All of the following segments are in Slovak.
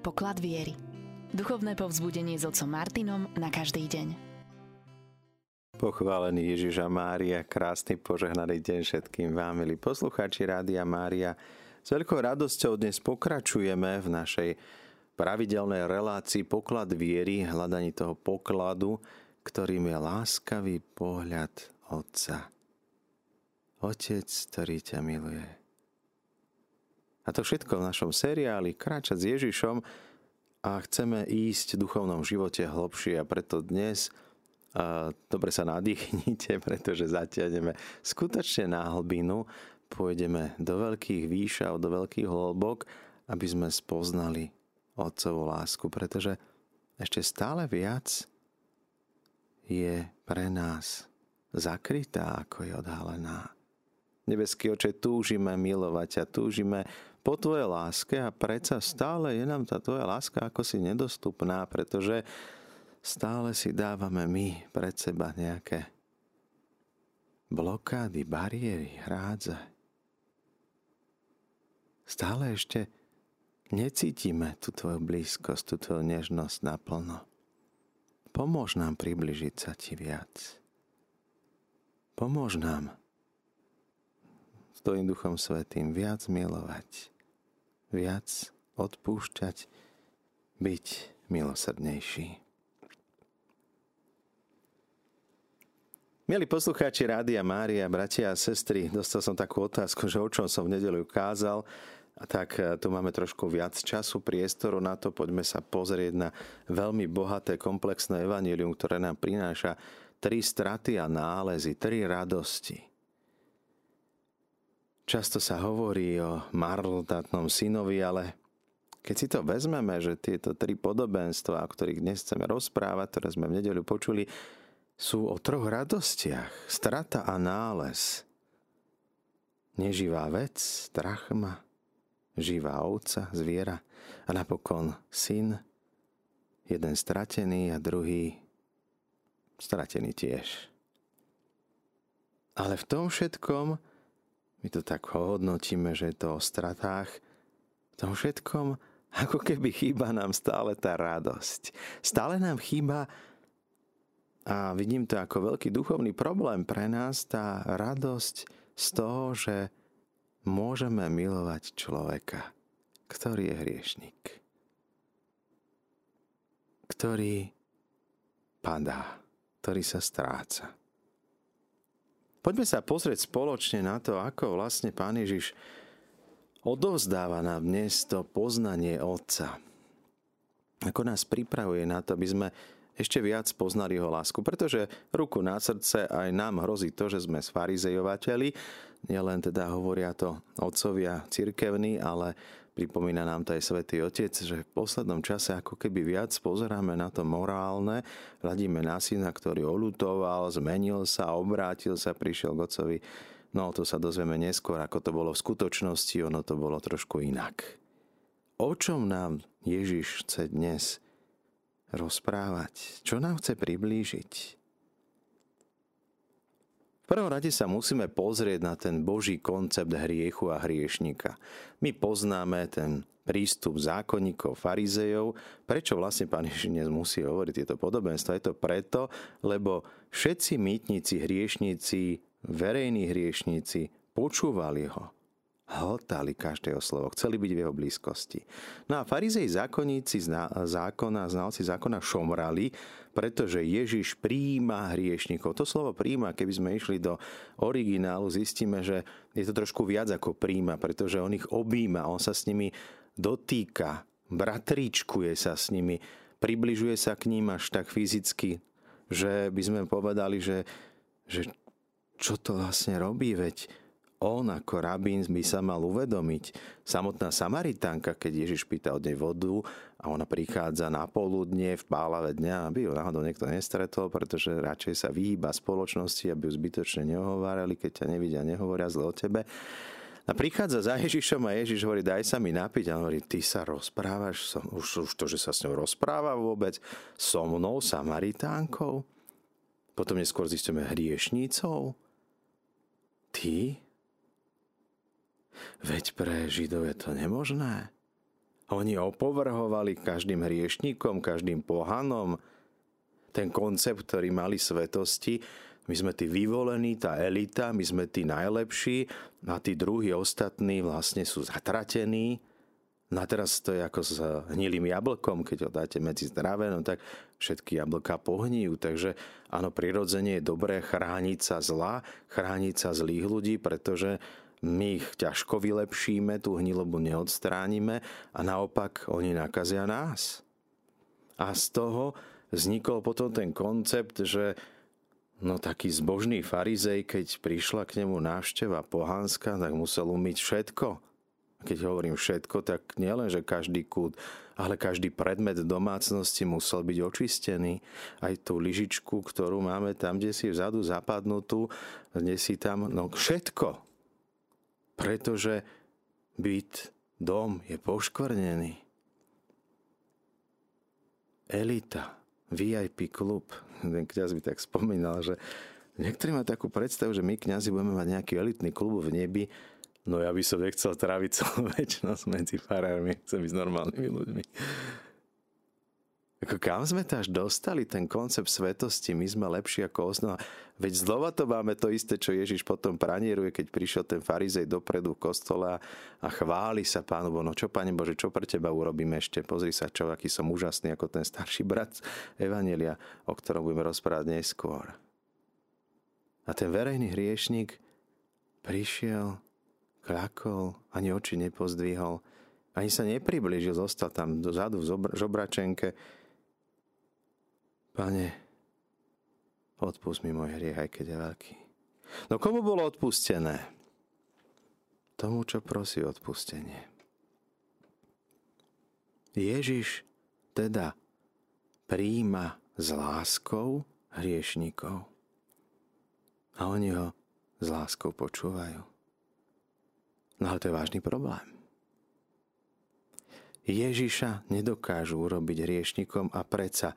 Poklad viery. Duchovné povzbudenie s otcom Martinom na každý deň. Pochválený Ježiša Mária, krásny požehnaný deň všetkým vám, milí poslucháči Rádia Mária. S veľkou radosťou dnes pokračujeme v našej pravidelnej relácii poklad viery, hľadaní toho pokladu, ktorým je láskavý pohľad Otca. Otec, ktorý ťa miluje. A to všetko v našom seriáli Kráčať s Ježišom a chceme ísť v duchovnom živote hlbšie a preto dnes a dobre sa nadýchnite, pretože zatiahneme skutočne na hlbinu, pôjdeme do veľkých výšav, do veľkých hĺbok, aby sme spoznali Otcovú lásku, pretože ešte stále viac je pre nás zakrytá, ako je odhalená. Nebeský oče, túžime milovať a túžime po Tvojej láske a predsa stále je nám tá Tvoja láska ako si nedostupná, pretože stále si dávame my pred seba nejaké blokády, bariéry, hrádze. Stále ešte necítime tú Tvoju blízkosť, tú Tvoju nežnosť naplno. Pomôž nám približiť sa Ti viac. Pomôž nám Tvojim Duchom Svetým viac milovať, viac odpúšťať, byť milosrdnejší. Milí poslucháči Rádia Mária, bratia a sestry, dostal som takú otázku, že o čom som v nedelu kázal, a tak e, tu máme trošku viac času, priestoru na to. Poďme sa pozrieť na veľmi bohaté, komplexné evanílium, ktoré nám prináša tri straty a nálezy, tri radosti. Často sa hovorí o marlotátnom synovi, ale keď si to vezmeme, že tieto tri podobenstva, o ktorých dnes chceme rozprávať, ktoré sme v nedeľu počuli, sú o troch radostiach. Strata a nález. Neživá vec, drachma, živá ovca, zviera a napokon syn, jeden stratený a druhý stratený tiež. Ale v tom všetkom my to tak hodnotíme, že je to o stratách. V tom všetkom, ako keby chýba nám stále tá radosť. Stále nám chýba, a vidím to ako veľký duchovný problém pre nás, tá radosť z toho, že môžeme milovať človeka, ktorý je hriešnik. Ktorý padá, ktorý sa stráca. Poďme sa pozrieť spoločne na to, ako vlastne Pán Ježiš odovzdáva nám dnes to poznanie Otca. Ako nás pripravuje na to, aby sme ešte viac poznali jeho lásku. Pretože ruku na srdce aj nám hrozí to, že sme sfarizejovateľi. Nielen teda hovoria to otcovia cirkevní, ale Pripomína nám to aj Svetý Otec, že v poslednom čase ako keby viac pozeráme na to morálne, hľadíme na syna, ktorý olutoval, zmenil sa, obrátil sa, prišiel k Otcovi. No to sa dozvieme neskôr, ako to bolo v skutočnosti, ono to bolo trošku inak. O čom nám Ježiš chce dnes rozprávať? Čo nám chce priblížiť? Prvom rade sa musíme pozrieť na ten Boží koncept hriechu a hriešnika. My poznáme ten prístup zákonníkov, farizejov. Prečo vlastne pán Ježiš dnes musí hovoriť tieto podobenstva? Je to preto, lebo všetci mýtnici, hriešníci, verejní hriešníci počúvali ho hltali každého slovo, chceli byť v jeho blízkosti. No a farizej zákonníci zákona, znalci zákona šomrali, pretože Ježiš príjima hriešnikov. To slovo príjima, keby sme išli do originálu, zistíme, že je to trošku viac ako príjima, pretože on ich objíma, on sa s nimi dotýka, bratríčkuje sa s nimi, približuje sa k ním až tak fyzicky, že by sme povedali, že, že čo to vlastne robí, veď on ako rabín by sa mal uvedomiť. Samotná Samaritánka, keď Ježiš pýta od nej vodu a ona prichádza na poludne v pálave dňa, aby ju náhodou niekto nestretol, pretože radšej sa vyhýba spoločnosti, aby ju zbytočne nehovárali, keď ťa nevidia, nehovoria zle o tebe. A prichádza za Ježišom a Ježiš hovorí, daj sa mi napiť. A on hovorí, ty sa rozprávaš, som, už, už to, že sa s ňou rozpráva vôbec, so mnou, Samaritánkou. Potom neskôr zistíme hriešnícou. Ty? Veď pre Židov je to nemožné. Oni opovrhovali každým hriešníkom, každým pohanom. Ten koncept, ktorý mali svetosti, my sme tí vyvolení, tá elita, my sme tí najlepší a tí druhí ostatní vlastne sú zatratení. No a teraz to je ako s hnilým jablkom, keď ho dáte medzi zdravé, no tak všetky jablka pohníjú. Takže áno, prirodzene je dobré chrániť sa zla, chrániť sa zlých ľudí, pretože my ich ťažko vylepšíme, tú hnilobu neodstránime a naopak oni nakazia nás. A z toho vznikol potom ten koncept, že No taký zbožný farizej, keď prišla k nemu návšteva pohánska, tak musel umyť všetko. Keď hovorím všetko, tak nielen, že každý kút, ale každý predmet domácnosti musel byť očistený. Aj tú lyžičku, ktorú máme tam, kde si vzadu zapadnutú, dnes si tam, no všetko. Pretože byt, dom je poškvrnený. Elita, VIP klub, ten kňaz by tak spomínal, že niektorí majú takú predstavu, že my kňazi budeme mať nejaký elitný klub v nebi, no ja by som nechcel tráviť celú väčšnosť medzi farármi, chcem byť s normálnymi ľuďmi. Ako kam sme to až dostali, ten koncept svetosti, my sme lepší ako osnova. Veď znova to máme to isté, čo Ježiš potom pranieruje, keď prišiel ten farizej dopredu kostola a chváli sa pánu, no čo pane Bože, čo pre teba urobím ešte? Pozri sa, čo, aký som úžasný ako ten starší brat Evanelia, o ktorom budeme rozprávať neskôr. A ten verejný hriešnik prišiel, kľakol, ani oči nepozdvihol, ani sa nepriblížil, zostal tam dozadu v žobračenke, Pane, odpust mi môj hriech, aj keď je veľký. No komu bolo odpustené? Tomu, čo prosí odpustenie. Ježiš teda príjima s láskou hriešnikov. A oni ho s láskou počúvajú. No ale to je vážny problém. Ježiša nedokážu urobiť hriešnikom a predsa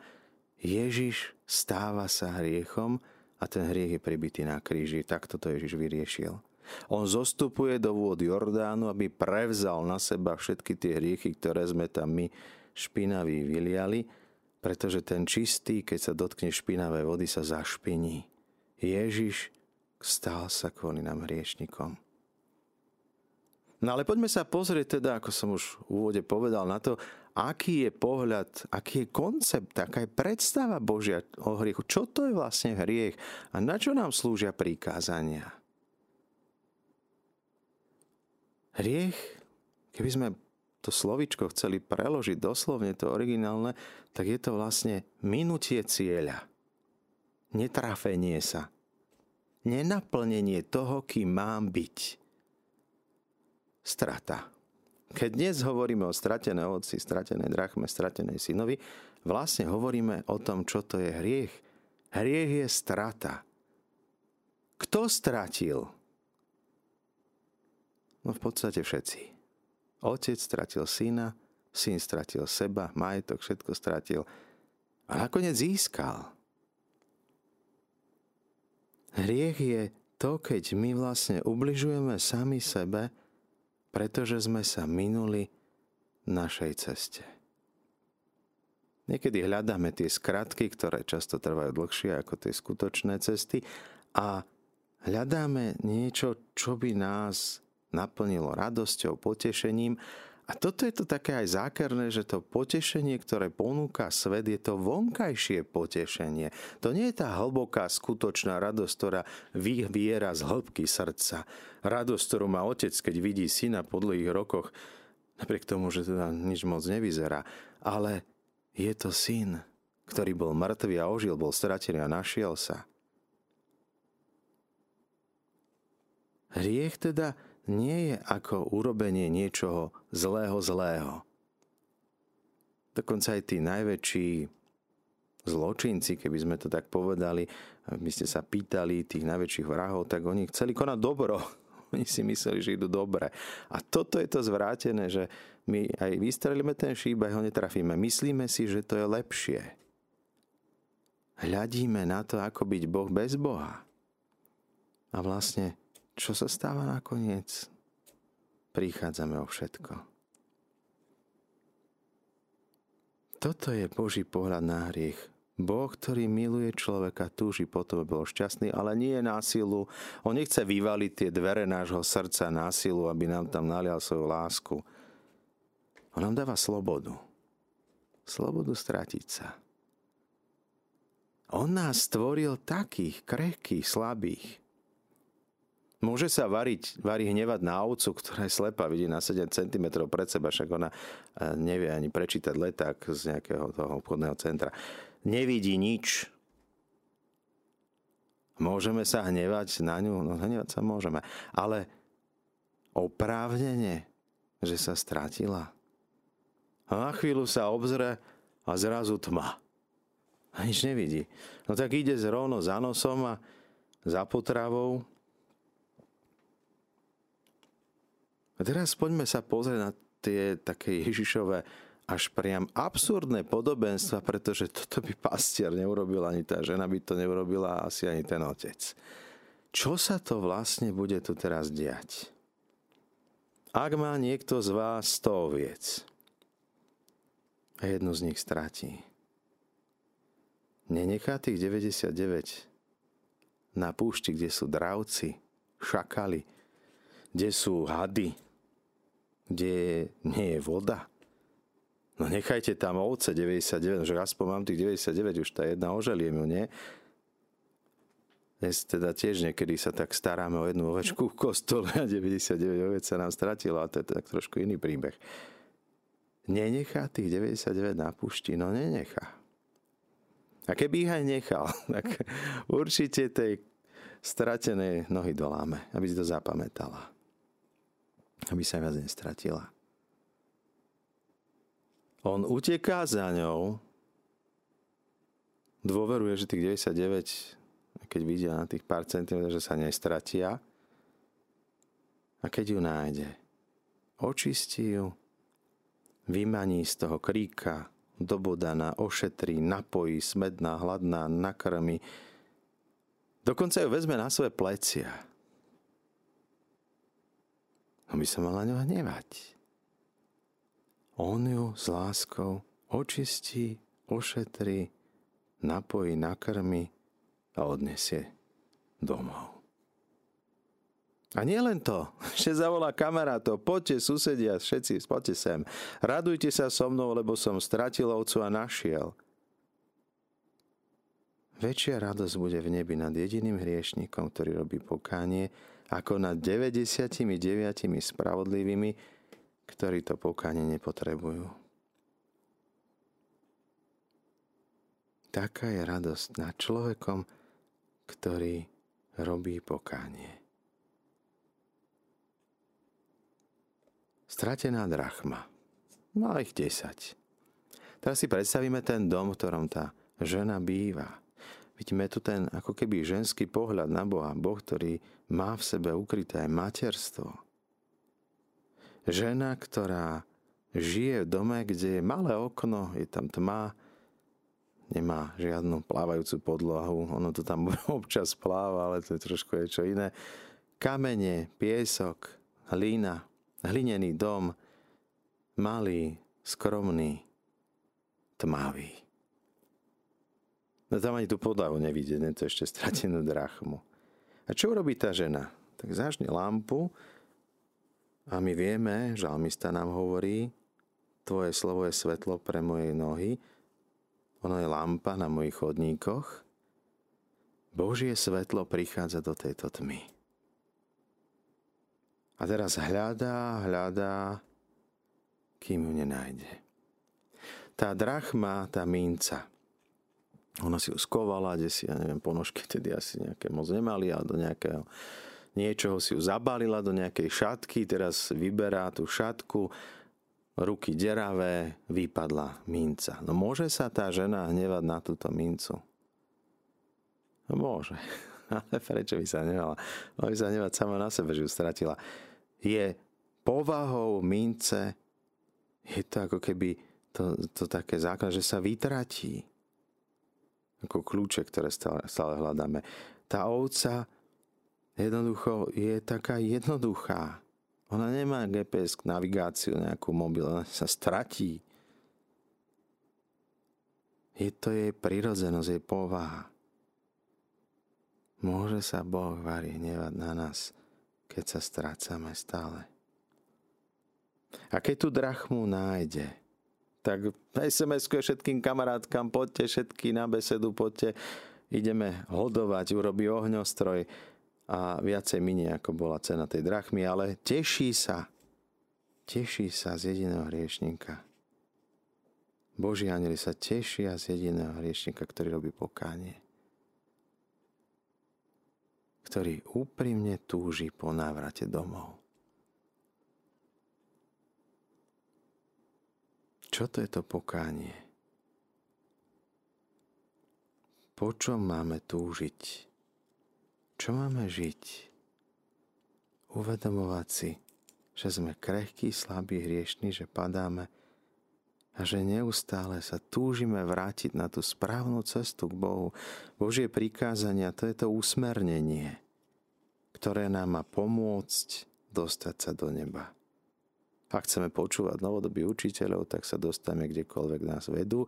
Ježiš stáva sa hriechom a ten hriech je pribitý na kríži. Takto to Ježiš vyriešil. On zostupuje do vôd Jordánu, aby prevzal na seba všetky tie hriechy, ktoré sme tam my špinaví vyliali, pretože ten čistý, keď sa dotkne špinavé vody, sa zašpiní. Ježiš stál sa kvôli nám hriešnikom. No ale poďme sa pozrieť teda, ako som už v úvode povedal, na to, aký je pohľad, aký je koncept, aká je predstava Božia o hriechu. Čo to je vlastne hriech a na čo nám slúžia prikázania? Hriech, keby sme to slovičko chceli preložiť doslovne, to originálne, tak je to vlastne minutie cieľa. Netrafenie sa. Nenaplnenie toho, kým mám byť strata. Keď dnes hovoríme o stratené oci, stratenej drachme, stratenej synovi, vlastne hovoríme o tom, čo to je hriech. Hriech je strata. Kto stratil? No v podstate všetci. Otec stratil syna, syn stratil seba, majetok, všetko stratil. A nakoniec získal. Hriech je to, keď my vlastne ubližujeme sami sebe, pretože sme sa minuli našej ceste. Niekedy hľadáme tie skratky, ktoré často trvajú dlhšie ako tie skutočné cesty a hľadáme niečo, čo by nás naplnilo radosťou, potešením a toto je to také aj zákerné, že to potešenie, ktoré ponúka svet, je to vonkajšie potešenie. To nie je tá hlboká, skutočná radosť, ktorá vyviera z hĺbky srdca. Radosť, ktorú má otec, keď vidí syna po dlhých rokoch, napriek tomu, že teda nič moc nevyzerá. Ale je to syn, ktorý bol mŕtvý a ožil, bol stratený a našiel sa. Hriech teda nie je ako urobenie niečoho zlého zlého. Dokonca aj tí najväčší zločinci, keby sme to tak povedali, by ste sa pýtali tých najväčších vrahov, tak oni chceli konať dobro. Oni si mysleli, že idú dobre. A toto je to zvrátené, že my aj vystrelíme ten šíp, aj ho netrafíme. Myslíme si, že to je lepšie. Hľadíme na to, ako byť Boh bez Boha. A vlastne čo sa stáva nakoniec? Prichádzame o všetko. toto je Boží pohľad na hriech. Boh, ktorý miluje človeka, túži potom, aby bol šťastný, ale nie je násilu. On nechce vyvaliť tie dvere nášho srdca násilu, aby nám tam nalial svoju lásku. On nám dáva slobodu. Slobodu stratiť sa. On nás stvoril takých, krehkých, slabých. Môže sa variť, varí hnevať na ovcu, ktorá je slepá, vidí na 7 cm pred seba, však ona e, nevie ani prečítať leták z nejakého toho obchodného centra. Nevidí nič. Môžeme sa hnevať na ňu? No hnevať sa môžeme. Ale oprávnene, že sa stratila. A na chvíľu sa obzre a zrazu tma. A nič nevidí. No tak ide rovno za nosom a za potravou A teraz poďme sa pozrieť na tie také Ježišové až priam absurdné podobenstva, pretože toto by pastier neurobil, ani tá žena by to neurobila, asi ani ten otec. Čo sa to vlastne bude tu teraz diať? Ak má niekto z vás 100 oviec a jednu z nich stratí, nenechá tých 99 na púšti, kde sú dravci, šakali, kde sú hady, kde nie je voda. No nechajte tam ovce 99, že aspoň mám tých 99, už tá jedna oželiem ju, nie? Dnes teda tiež niekedy sa tak staráme o jednu ovečku v kostole a 99 ovec sa nám stratilo a to je tak trošku iný príbeh. Nenechá tých 99 na pušti? No nenechá. A keby ich aj nechal, tak určite tej stratenej nohy doláme, aby si to zapamätala aby sa viac nestratila. On uteká za ňou, dôveruje, že tých 99, keď vidia na tých pár centimetrov, že sa nestratia, a keď ju nájde, očistí ju, vymaní z toho kríka, dobodaná, ošetrí, napojí, smedná, hladná, nakrmi. Dokonca ju vezme na svoje plecia on by sa mal na ňo hnevať. On ju s láskou očistí, ošetrí, napojí, nakrmi a odnesie domov. A nie len to, že zavolá kamarátov, poďte susedia, všetci, poďte sem. Radujte sa so mnou, lebo som stratil ovcu a našiel. Väčšia radosť bude v nebi nad jediným hriešnikom, ktorý robí pokánie, ako nad 99 spravodlivými, ktorí to pokánie nepotrebujú. Taká je radosť nad človekom, ktorý robí pokánie. Stratená drachma. Má ich 10. Teraz si predstavíme ten dom, v ktorom tá žena býva. Vidíme tu ten ako keby ženský pohľad na Boha. Boh, ktorý má v sebe ukryté materstvo. Žena, ktorá žije v dome, kde je malé okno, je tam tma, nemá žiadnu plávajúcu podlahu, ono to tam občas pláva, ale to je trošku je čo iné. Kamene, piesok, hlína, hlinený dom, malý, skromný, tmavý. No tam ani tú podlahu nevidie, nie to ešte stratenú drachmu. A čo urobí tá žena? Tak zažne lampu a my vieme, žalmista nám hovorí, tvoje slovo je svetlo pre moje nohy, ono je lampa na mojich chodníkoch. Božie svetlo prichádza do tejto tmy. A teraz hľadá, hľadá, kým ju nenájde. Tá drachma, tá minca, ona si ju skovala, kde si, ja neviem, ponožky tedy asi nejaké moc nemali, ale do nejakého niečoho si ju zabalila do nejakej šatky, teraz vyberá tú šatku, ruky deravé, vypadla minca. No môže sa tá žena hnevať na túto mincu? No môže. Ale prečo by sa hnevala? Mohla by sa hnevať sama na sebe, že ju stratila. Je povahou mince, je to ako keby to, to také základ, že sa vytratí ako kľúče, ktoré stále, stále hľadáme. Tá ovca jednoducho je taká jednoduchá. Ona nemá GPS navigáciu, nejakú mobil, ona sa stratí. Je to jej prirodzenosť, jej povaha. Môže sa Boh varí hnevať na nás, keď sa strácame stále. A keď tu drachmu nájde, tak sms všetkým kamarátkam, poďte všetky na besedu, poďte, ideme hodovať, urobí ohňostroj a viacej minie, ako bola cena tej drachmy, ale teší sa, teší sa z jediného hriešníka. Boží anieli sa tešia z jediného hriešnika, ktorý robí pokánie. Ktorý úprimne túži po návrate domov. Čo to je to pokánie? Po čom máme túžiť? Čo máme žiť? Uvedomovať si, že sme krehkí, slabí, hriešní, že padáme, a že neustále sa túžime vrátiť na tú správnu cestu k Bohu. Božie prikázania, to je to usmernenie, ktoré nám má pomôcť dostať sa do neba. Ak chceme počúvať novodobí učiteľov, tak sa dostaneme kdekoľvek nás vedú,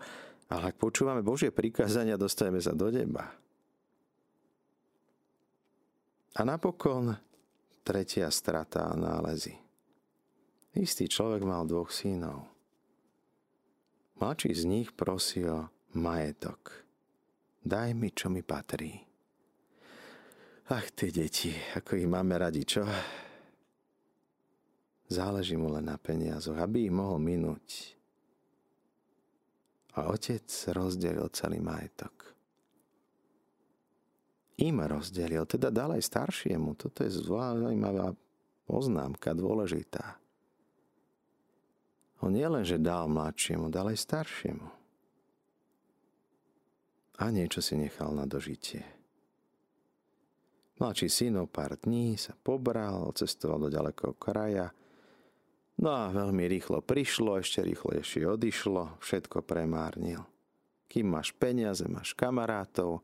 ale ak počúvame Božie prikázania, dostaneme sa do neba. A napokon tretia strata a nálezy. Istý človek mal dvoch synov. Mladší z nich prosí o majetok. Daj mi, čo mi patrí. Ach, tie deti, ako ich máme radi, čo? Záleží mu len na peniazoch, aby ich mohol minúť. A otec rozdelil celý majetok. Im rozdelil, teda dal aj staršiemu. Toto je zaujímavá poznámka, dôležitá. On nie len, že dal mladšiemu, dal aj staršiemu. A niečo si nechal na dožitie. Mladší syn o pár dní sa pobral, cestoval do ďalekého kraja, no a veľmi rýchlo prišlo, ešte rýchlejšie odišlo, všetko premárnil. Kým máš peniaze, máš kamarátov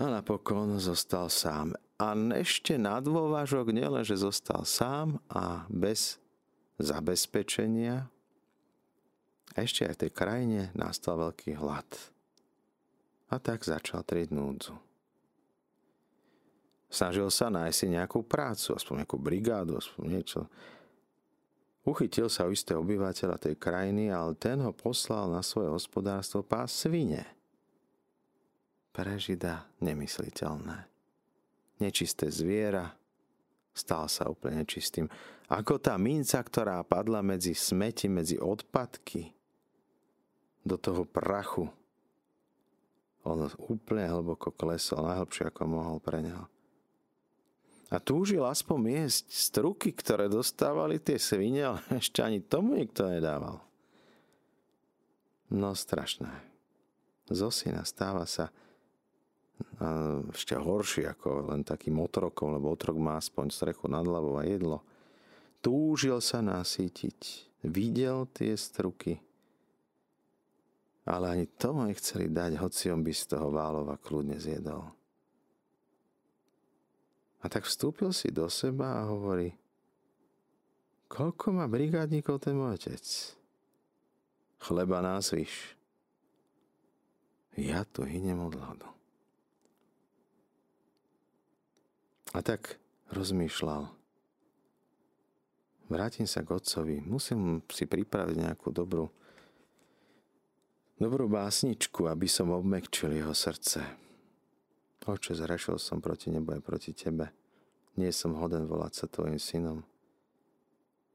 a napokon zostal sám. A ešte na dôvažok nielen, že zostal sám a bez zabezpečenia. Ešte aj v tej krajine nastal veľký hlad. A tak začal trieť núdzu. Snažil sa nájsť si nejakú prácu, aspoň nejakú brigádu, aspoň niečo. Uchytil sa u istého obyvateľa tej krajiny, ale ten ho poslal na svoje hospodárstvo pás svine. Pre Žida nemysliteľné. Nečisté zviera, stal sa úplne nečistým. Ako tá minca, ktorá padla medzi smeti, medzi odpadky, do toho prachu. On úplne hlboko klesol, najhlbšie ako mohol pre neho. A túžil aspoň jesť struky, ktoré dostávali tie svine, ale ešte ani tomu nikto nedával. No strašné. Zo syna stáva sa ešte horší ako len takým otrokom, lebo otrok má aspoň strechu nad hlavou a jedlo – túžil sa nasýtiť, videl tie struky, ale ani tomu nechceli dať, hoci on by z toho válova kľudne zjedol. A tak vstúpil si do seba a hovorí, koľko má brigádnikov ten môj otec? Chleba názvyš. Ja tu hynem od hladu. A tak rozmýšľal, vrátim sa k otcovi. Musím si pripraviť nejakú dobrú, dobrú básničku, aby som obmekčil jeho srdce. Oče, zrešil som proti nebu aj proti tebe. Nie som hoden volať sa tvojim synom.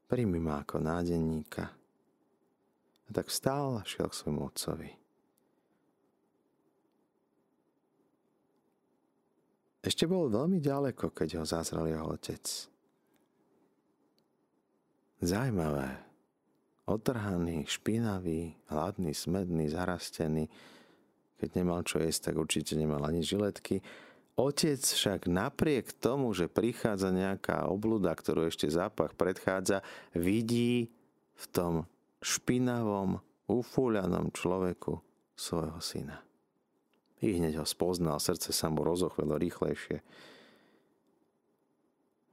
Príjmi ma ako nádenníka. A tak vstál a šiel k svojmu otcovi. Ešte bol veľmi ďaleko, keď ho zazrel jeho otec. Zajímavé. Otrhaný, špinavý, hladný, smedný, zarastený. Keď nemal čo jesť, tak určite nemal ani žiletky. Otec však napriek tomu, že prichádza nejaká obluda, ktorú ešte zápach predchádza, vidí v tom špinavom, ufúľanom človeku svojho syna. I hneď ho spoznal, srdce sa mu rozochvelo rýchlejšie.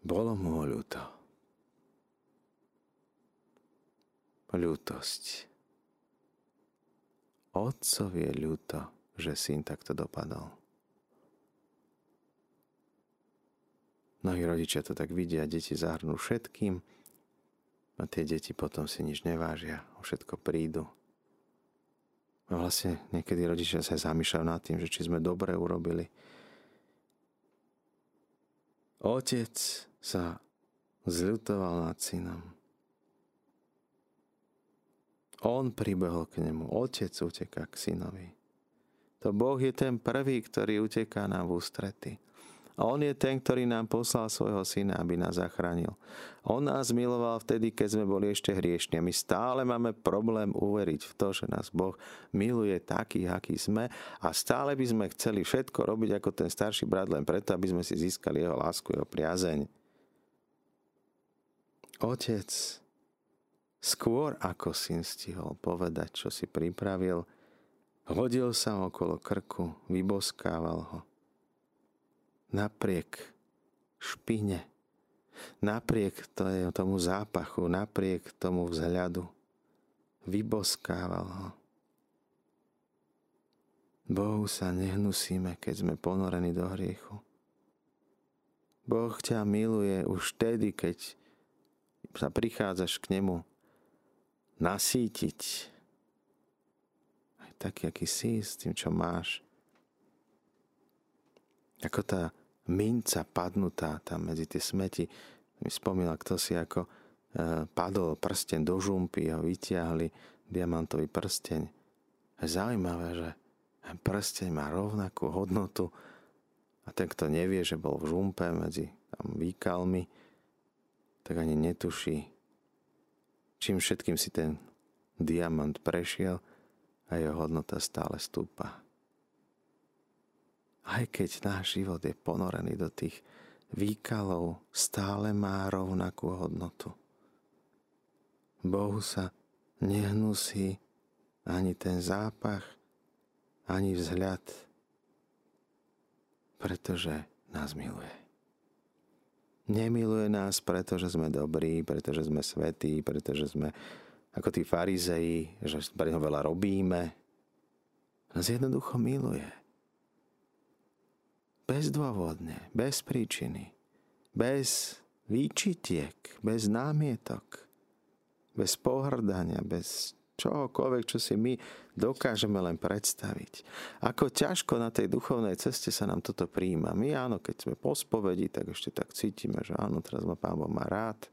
Bolo mu ľúto. ľútosť. Otcovi je ľúto, že syn takto dopadol. Mnohí rodičia to tak vidia, deti zahrnú všetkým a tie deti potom si nič nevážia, o všetko prídu. A vlastne niekedy rodičia sa zamýšľajú nad tým, že či sme dobre urobili. Otec sa zľutoval nad synom. On pribehol k nemu. Otec uteká k synovi. To Boh je ten prvý, ktorý uteká nám v ústrety. On je ten, ktorý nám poslal svojho syna, aby nás zachránil. On nás miloval vtedy, keď sme boli ešte hriešni. My stále máme problém uveriť v to, že nás Boh miluje taký, aký sme a stále by sme chceli všetko robiť ako ten starší brat len preto, aby sme si získali jeho lásku, jeho priazeň. Otec, skôr ako syn stihol povedať, čo si pripravil, hodil sa okolo krku, vyboskával ho napriek špine, napriek tomu zápachu, napriek tomu vzhľadu, vyboskával ho. Bohu sa nehnusíme, keď sme ponorení do hriechu. Boh ťa miluje už vtedy, keď sa prichádzaš k nemu nasítiť. Aj taký, aký si s tým, čo máš. Ako tá minca padnutá tam medzi tie smeti. Mi spomínal, kto si ako e, padol prsten do žumpy a vytiahli diamantový prsteň. Je zaujímavé, že prsteň má rovnakú hodnotu a ten, kto nevie, že bol v žumpe medzi tam výkalmi, tak ani netuší, čím všetkým si ten diamant prešiel a jeho hodnota stále stúpa aj keď náš život je ponorený do tých výkalov, stále má rovnakú hodnotu. Bohu sa nehnusí ani ten zápach, ani vzhľad, pretože nás miluje. Nemiluje nás, pretože sme dobrí, pretože sme svetí, pretože sme ako tí farizeji, že pre neho veľa robíme. Nás jednoducho miluje bezdôvodne, bez príčiny, bez výčitiek, bez námietok, bez pohrdania, bez čohokoľvek, čo si my dokážeme len predstaviť. Ako ťažko na tej duchovnej ceste sa nám toto príjma. My áno, keď sme po spovedi, tak ešte tak cítime, že áno, teraz ma Pán Boh má rád.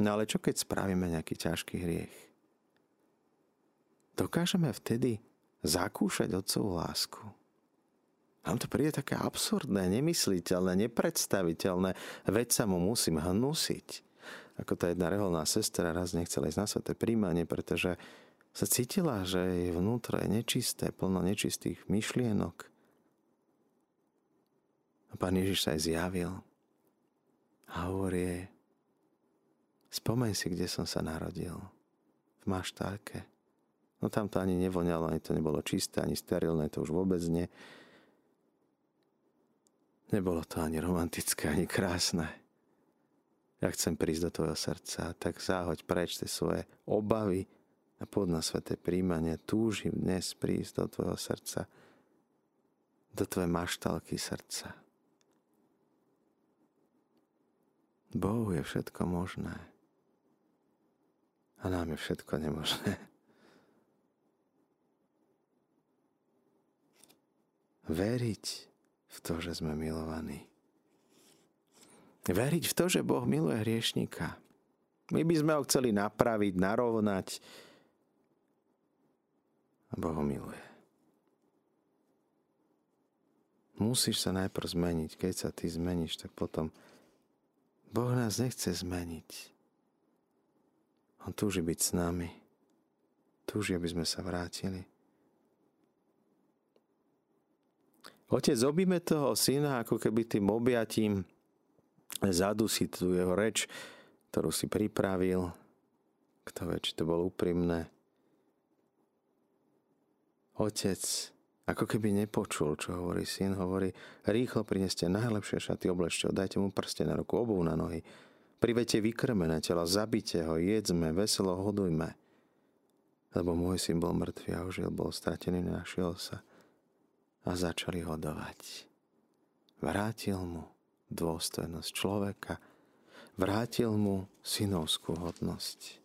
No ale čo keď spravíme nejaký ťažký hriech? Dokážeme vtedy zakúšať Otcovú lásku? Nám to príde také absurdné, nemysliteľné, nepredstaviteľné, veď sa mu musím hnusiť. Ako tá jedna reholná sestra raz nechcela ísť na sveté príjmanie, pretože sa cítila, že jej vnútro je nečisté, plno nečistých myšlienok. A pán Ježiš sa aj zjavil a hovorí spomeň si, kde som sa narodil. V maštálke. No tam to ani nevoňalo, ani to nebolo čisté, ani sterilné, to už vôbec nie. Nebolo to ani romantické, ani krásne. Ja chcem prísť do tvojho srdca, tak záhoď preč tie svoje obavy a pod na sveté príjmanie. Túžim dnes prísť do tvojho srdca, do tvojej maštalky srdca. Bohu je všetko možné. A nám je všetko nemožné. Veriť v to, že sme milovaní. Veriť v to, že Boh miluje hriešnika. My by sme ho chceli napraviť, narovnať. A Boh ho miluje. Musíš sa najprv zmeniť. Keď sa ty zmeníš, tak potom Boh nás nechce zmeniť. On túži byť s nami. Túži, aby sme sa vrátili. Otec objíme toho syna ako keby tým objatím zadusí tú jeho reč, ktorú si pripravil. Kto vie, či to bolo úprimné. Otec ako keby nepočul, čo hovorí syn, hovorí, rýchlo prineste najlepšie šaty, oblečte ho, dajte mu prste na ruku, obuv na nohy. Privete vykrmené tela, zabite ho, jedzme, veselo hodujme. lebo môj syn bol mŕtvý a ožil, bol stratený, našiel sa a začali hodovať. Vrátil mu dôstojnosť človeka, vrátil mu synovskú hodnosť.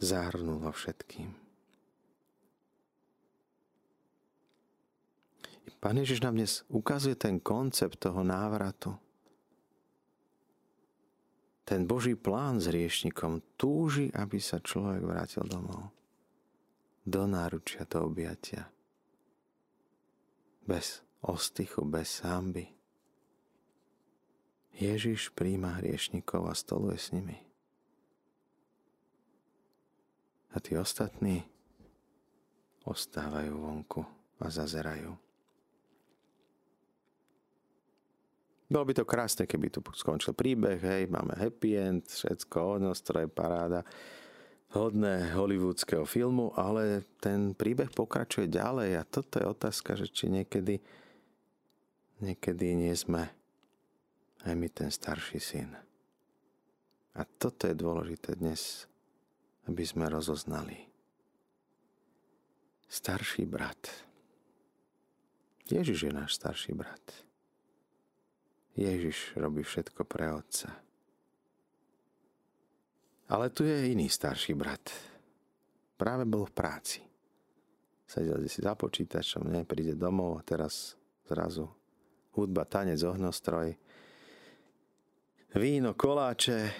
Zahrnul vo všetkým. Pán Ježiš nám dnes ukazuje ten koncept toho návratu. Ten Boží plán s riešnikom túži, aby sa človek vrátil domov. Do náručia, do objatia. Bez ostychu, bez hamby. Ježiš príjma hriešnikov a stoluje s nimi. A tí ostatní ostávajú vonku a zazerajú. Bolo by to krásne, keby tu skončil príbeh, hej, máme happy end, všetko, je paráda, hodné hollywoodského filmu, ale ten príbeh pokračuje ďalej a toto je otázka, že či niekedy, niekedy nie sme aj my ten starší syn. A toto je dôležité dnes, aby sme rozoznali. Starší brat. Ježiš je náš starší brat. Ježiš robí všetko pre otca. Ale tu je iný starší brat. Práve bol v práci. Sedel si za počítačom, ne, príde domov a teraz zrazu hudba, tanec, ohnostroj, víno, koláče.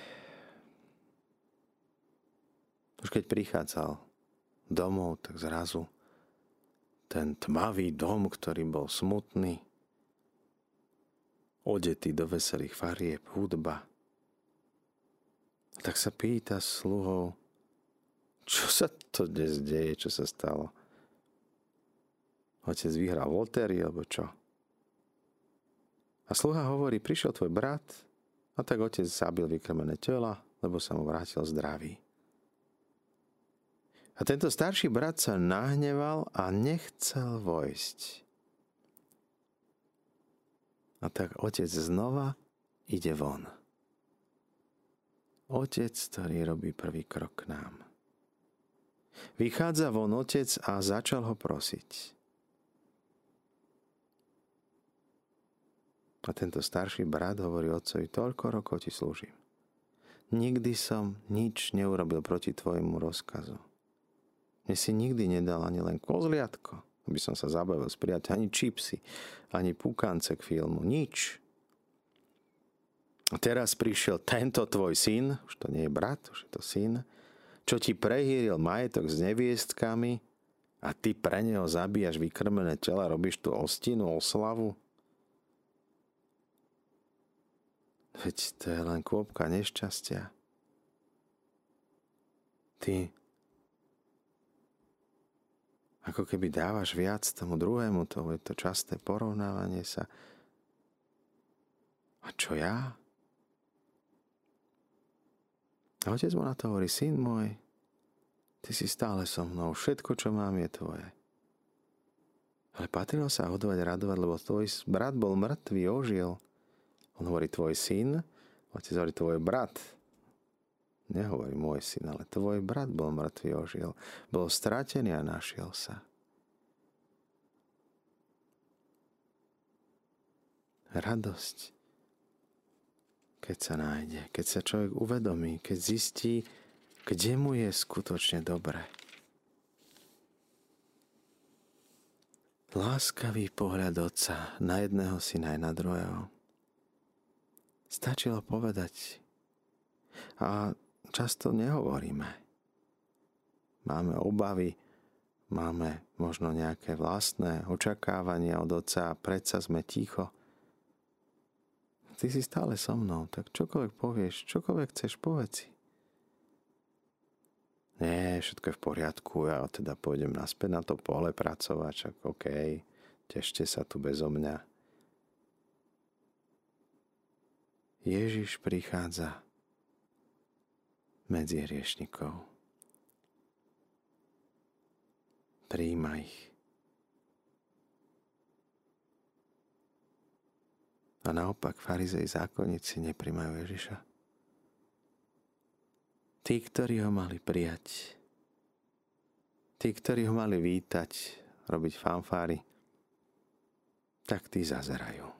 Už keď prichádzal domov, tak zrazu ten tmavý dom, ktorý bol smutný, odetý do veselých farieb, hudba. Tak sa pýta sluhov, čo sa to dnes deje, čo sa stalo. Otec vyhral lotérii, alebo čo? A sluha hovorí, prišiel tvoj brat, a tak otec zabil vykrmené tela, lebo sa mu vrátil zdravý. A tento starší brat sa nahneval a nechcel vojsť. A tak otec znova ide von. Otec, ktorý robí prvý krok k nám. Vychádza von otec a začal ho prosiť. A tento starší brat hovorí otcovi, toľko rokov ti slúžim. Nikdy som nič neurobil proti tvojmu rozkazu. Mne si nikdy nedal ani len kozliatko aby som sa zabavil s priateľ, ani čipsy, ani pukance k filmu, nič. A teraz prišiel tento tvoj syn, už to nie je brat, už je to syn, čo ti prehýril majetok s neviestkami a ty pre neho zabíjaš vykrmené tela, robíš tú ostinu, oslavu. Veď to je len kôpka nešťastia. Ty ako keby dávaš viac tomu druhému, to je to časté porovnávanie sa. A čo ja? A otec mu na to hovorí, syn môj, ty si stále so mnou, všetko, čo mám, je tvoje. Ale patrilo sa hodovať, radovať, lebo tvoj brat bol mŕtvý, ožil. On hovorí, tvoj syn, otec hovorí, tvoj brat, Nehovorí môj syn, ale tvoj brat bol mŕtvý, ožil. Bol stratený a našiel sa. Radosť, keď sa nájde, keď sa človek uvedomí, keď zistí, kde mu je skutočne dobre. Láskavý pohľad otca na jedného syna aj na druhého. Stačilo povedať. A často nehovoríme. Máme obavy, máme možno nejaké vlastné očakávania od otca a predsa sme ticho. Ty si stále so mnou, tak čokoľvek povieš, čokoľvek chceš, povedz si. Nie, všetko je v poriadku, ja teda pôjdem naspäť na to pole pracovať, čak OK, tešte sa tu bezo mňa. Ježiš prichádza medzi hriešnikov. Príjma ich. A naopak farizej zákonníci nepríjmajú Ježiša. Tí, ktorí ho mali prijať, tí, ktorí ho mali vítať, robiť fanfáry, tak tí zazerajú.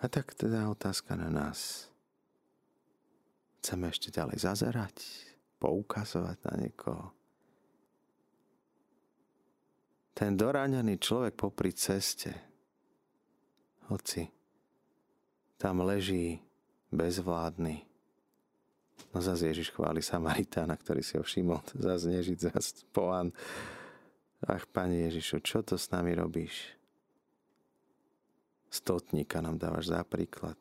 A tak teda otázka na nás. Chceme ešte ďalej zazerať, poukazovať na niekoho. Ten doráňaný človek popri ceste, hoci tam leží bezvládny. No zase Ježiš chváli Samaritána, ktorý si ho všimol. Zase nežiť, zase pohan. Ach, Pane Ježišu, čo to s nami robíš? Stotníka nám dávaš za príklad.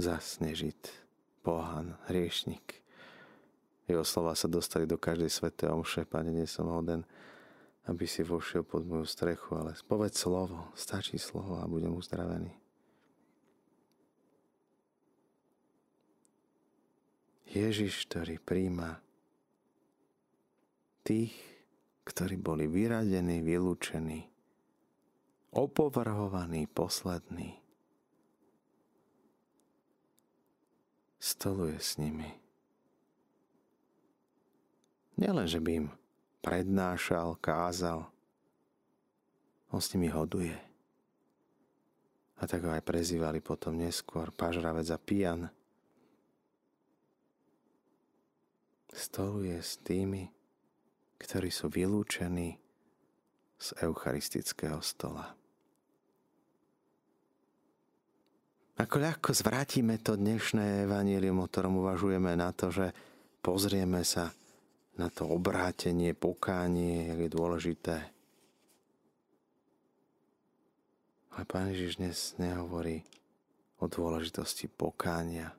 Zasnežit, pohan, hriešnik. Jeho slova sa dostali do každej svetej omše. Pane, nie som hoden, aby si vošiel pod moju strechu, ale povedz slovo, stačí slovo a budem uzdravený. Ježiš, ktorý príjma tých, ktorí boli vyradení, vylúčení, opovrhovaní, poslední. Stoluje s nimi. Nielen, že by im prednášal, kázal, on s nimi hoduje. A tak ho aj prezývali potom neskôr pažravec a pijan. Stoluje s tými, ktorí sú vylúčení z eucharistického stola. Ako ľahko zvrátime to dnešné evanílium, o ktorom uvažujeme na to, že pozrieme sa na to obrátenie, pokánie, je dôležité. Ale Pán Ježiš dnes nehovorí o dôležitosti pokánia,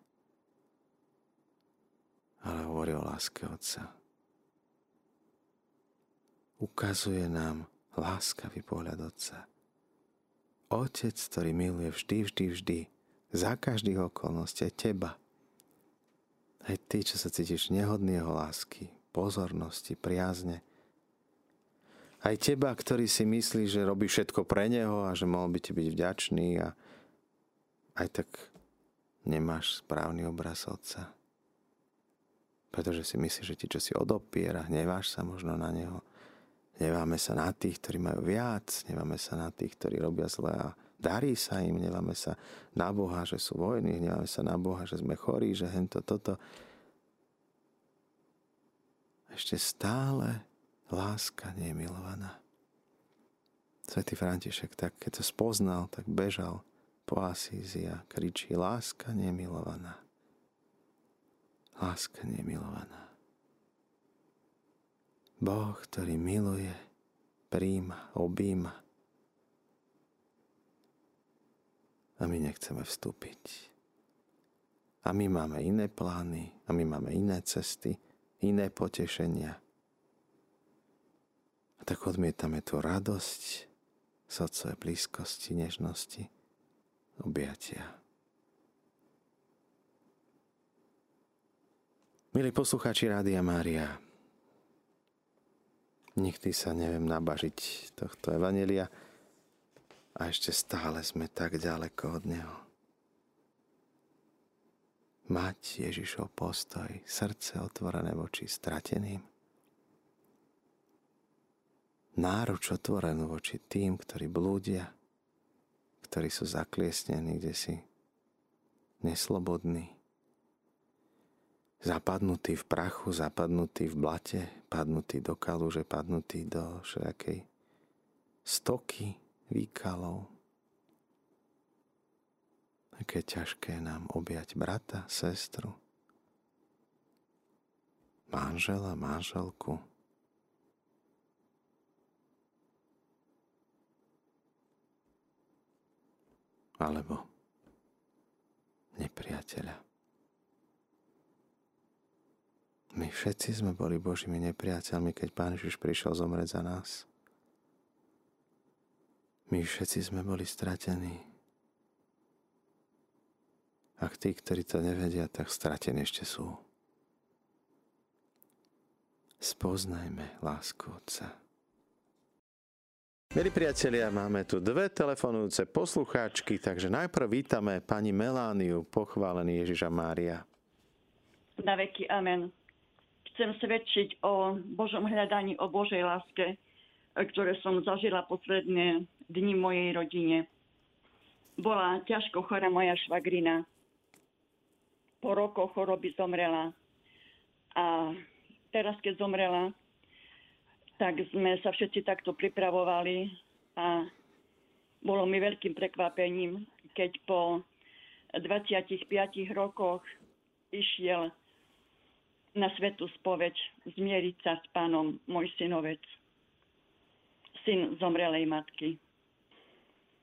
ale hovorí o láske Otca ukazuje nám láskavý pohľad Otca. Otec, ktorý miluje vždy, vždy, vždy, za každých okolností, aj teba. Aj ty, čo sa cítiš nehodný jeho lásky, pozornosti, priazne. Aj teba, ktorý si myslí, že robí všetko pre neho a že mohol by ti byť vďačný a aj tak nemáš správny obraz Otca. Pretože si myslíš, že ti čo si odopiera, hneváš sa možno na neho Neváme sa na tých, ktorí majú viac, neváme sa na tých, ktorí robia zle a darí sa im, neváme sa na Boha, že sú vojny, neváme sa na Boha, že sme chorí, že hento toto. Ešte stále láska nie je milovaná. Svetý František, tak keď to spoznal, tak bežal po Asízi a kričí, láska nemilovaná. Láska nemilovaná. Boh, ktorý miluje, príjma, objíma. A my nechceme vstúpiť. A my máme iné plány, a my máme iné cesty, iné potešenia. A tak odmietame tú radosť z blízkosti, nežnosti, objatia. Milí poslucháči Rádia Mária, Nikdy sa neviem nabažiť tohto evanelia a ešte stále sme tak ďaleko od Neho. Mať Ježišov postoj, srdce otvorené voči strateným, náruč otvorenú voči tým, ktorí blúdia, ktorí sú zakliesnení, kde si neslobodní, zapadnutý v prachu, zapadnutý v blate, padnutý do kaluže, padnutý do všelijakej stoky výkalov. Aké ťažké nám objať brata, sestru, manžela, manželku. Alebo nepriateľa. My všetci sme boli Božími nepriateľmi, keď Pán Ježiš prišiel zomrieť za nás. My všetci sme boli stratení. Ak tí, ktorí to nevedia, tak stratení ešte sú. Spoznajme lásku Otca. Milí priatelia, máme tu dve telefonujúce poslucháčky, takže najprv vítame pani Melániu, pochválený Ježiša Mária. na veky. Amen. Chcem svedčiť o Božom hľadaní, o Božej láske, ktoré som zažila posledné dni mojej rodine. Bola ťažko chorá moja švagrina. Po rokoch choroby zomrela. A teraz, keď zomrela, tak sme sa všetci takto pripravovali a bolo mi veľkým prekvapením, keď po 25 rokoch išiel na svetu spoveď zmieriť sa s pánom môj synovec, syn zomrelej matky.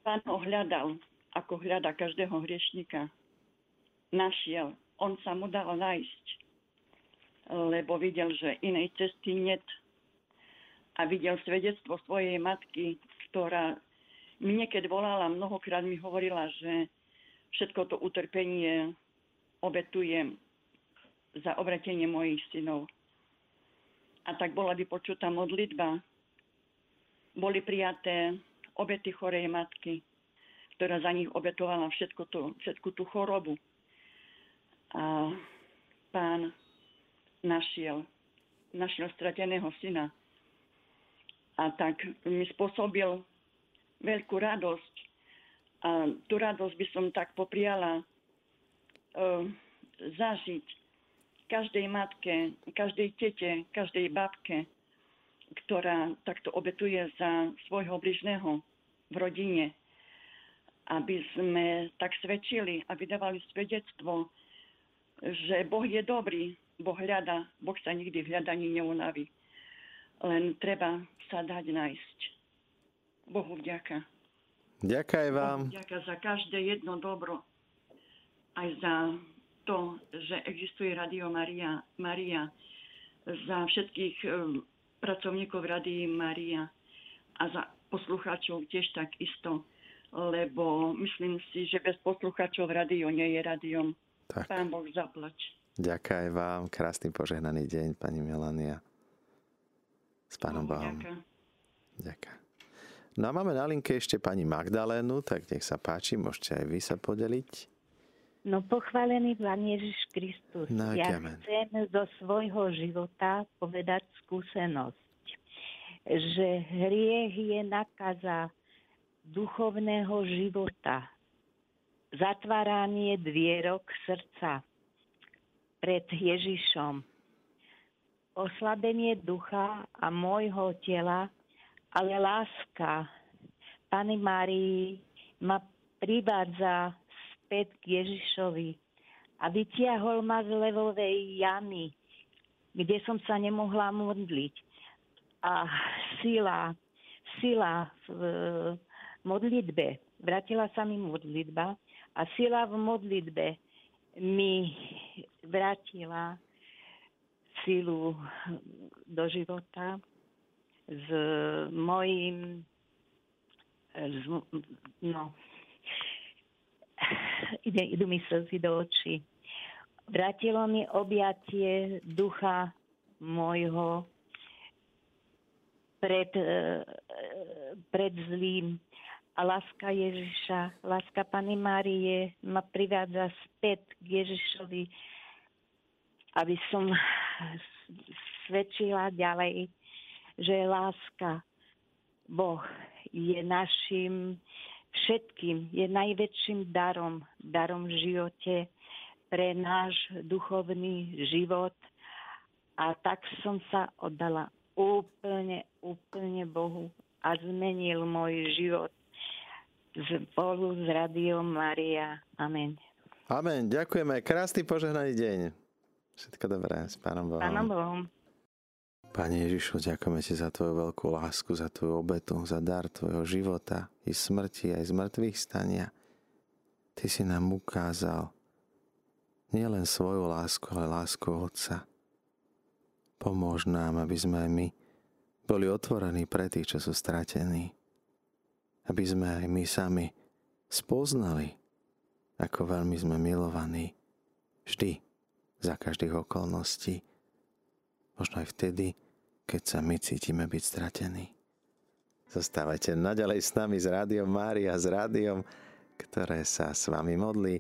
Pán ho hľadal, ako hľada každého hriešnika. Našiel, on sa mu dal nájsť, lebo videl, že inej cesty net a videl svedectvo svojej matky, ktorá mi niekedy volala, mnohokrát mi hovorila, že všetko to utrpenie obetujem za obratenie mojich synov. A tak bola vypočutá modlitba. Boli prijaté obety chorej matky, ktorá za nich obetovala všetko to, všetku tú chorobu. A pán našiel, našiel strateného syna. A tak mi spôsobil veľkú radosť. A tú radosť by som tak popriala uh, zažiť každej matke, každej tete, každej babke, ktorá takto obetuje za svojho bližného v rodine, aby sme tak svedčili a vydávali svedectvo, že Boh je dobrý, Boh hľada, Boh sa nikdy v hľadaní neunaví. Len treba sa dať nájsť. Bohu vďaka. Ďakujem vám. Bohu vďaka za každé jedno dobro. Aj za to, že existuje Radio Maria, Maria za všetkých um, pracovníkov Radii Maria a za poslucháčov tiež tak isto, lebo myslím si, že bez poslucháčov radio nie je radiom. Tak. Pán Boh zaplač. Ďakujem vám. Krásny požehnaný deň, pani Melania. S pánom no, Bohom. Ďakujem. No a máme na linke ešte pani Magdalénu, tak nech sa páči, môžete aj vy sa podeliť. No pochválený Pán Ježiš Kristus. No, ja amen. chcem zo svojho života povedať skúsenosť, že hriech je nakaza duchovného života, zatváranie dvierok srdca pred Ježišom, oslabenie ducha a môjho tela, ale láska Pani Márii ma privádza späť k Ježišovi a vytiahol ma z levovej jamy, kde som sa nemohla modliť. A sila, sila v modlitbe, vrátila sa mi modlitba a sila v modlitbe mi vrátila silu do života s mojim no, ide, idú mi slzy do očí. Vrátilo mi objatie ducha môjho pred, e, pred zlým. A láska Ježiša, láska Pany Márie ma privádza späť k Ježišovi, aby som svedčila ďalej, že láska Boh je našim všetkým, je najväčším darom, darom v živote pre náš duchovný život. A tak som sa oddala úplne, úplne Bohu a zmenil môj život spolu s Radiom Maria. Amen. Amen. Ďakujeme. Krásny požehnaný deň. Všetko dobré s Pánom Bohom. Pánom Bohom. Pane Ježišu, ďakujeme Ti za Tvoju veľkú lásku, za Tvoju obetu, za dar Tvojho života i smrti, aj z mŕtvych stania. Ty si nám ukázal nielen svoju lásku, ale lásku Otca. Pomôž nám, aby sme my boli otvorení pre tých, čo sú stratení. Aby sme aj my sami spoznali, ako veľmi sme milovaní. Vždy, za každých okolností možno aj vtedy, keď sa my cítime byť stratení. Zostávajte naďalej s nami s Rádiom Mária, s rádiom, ktoré sa s vami modlí.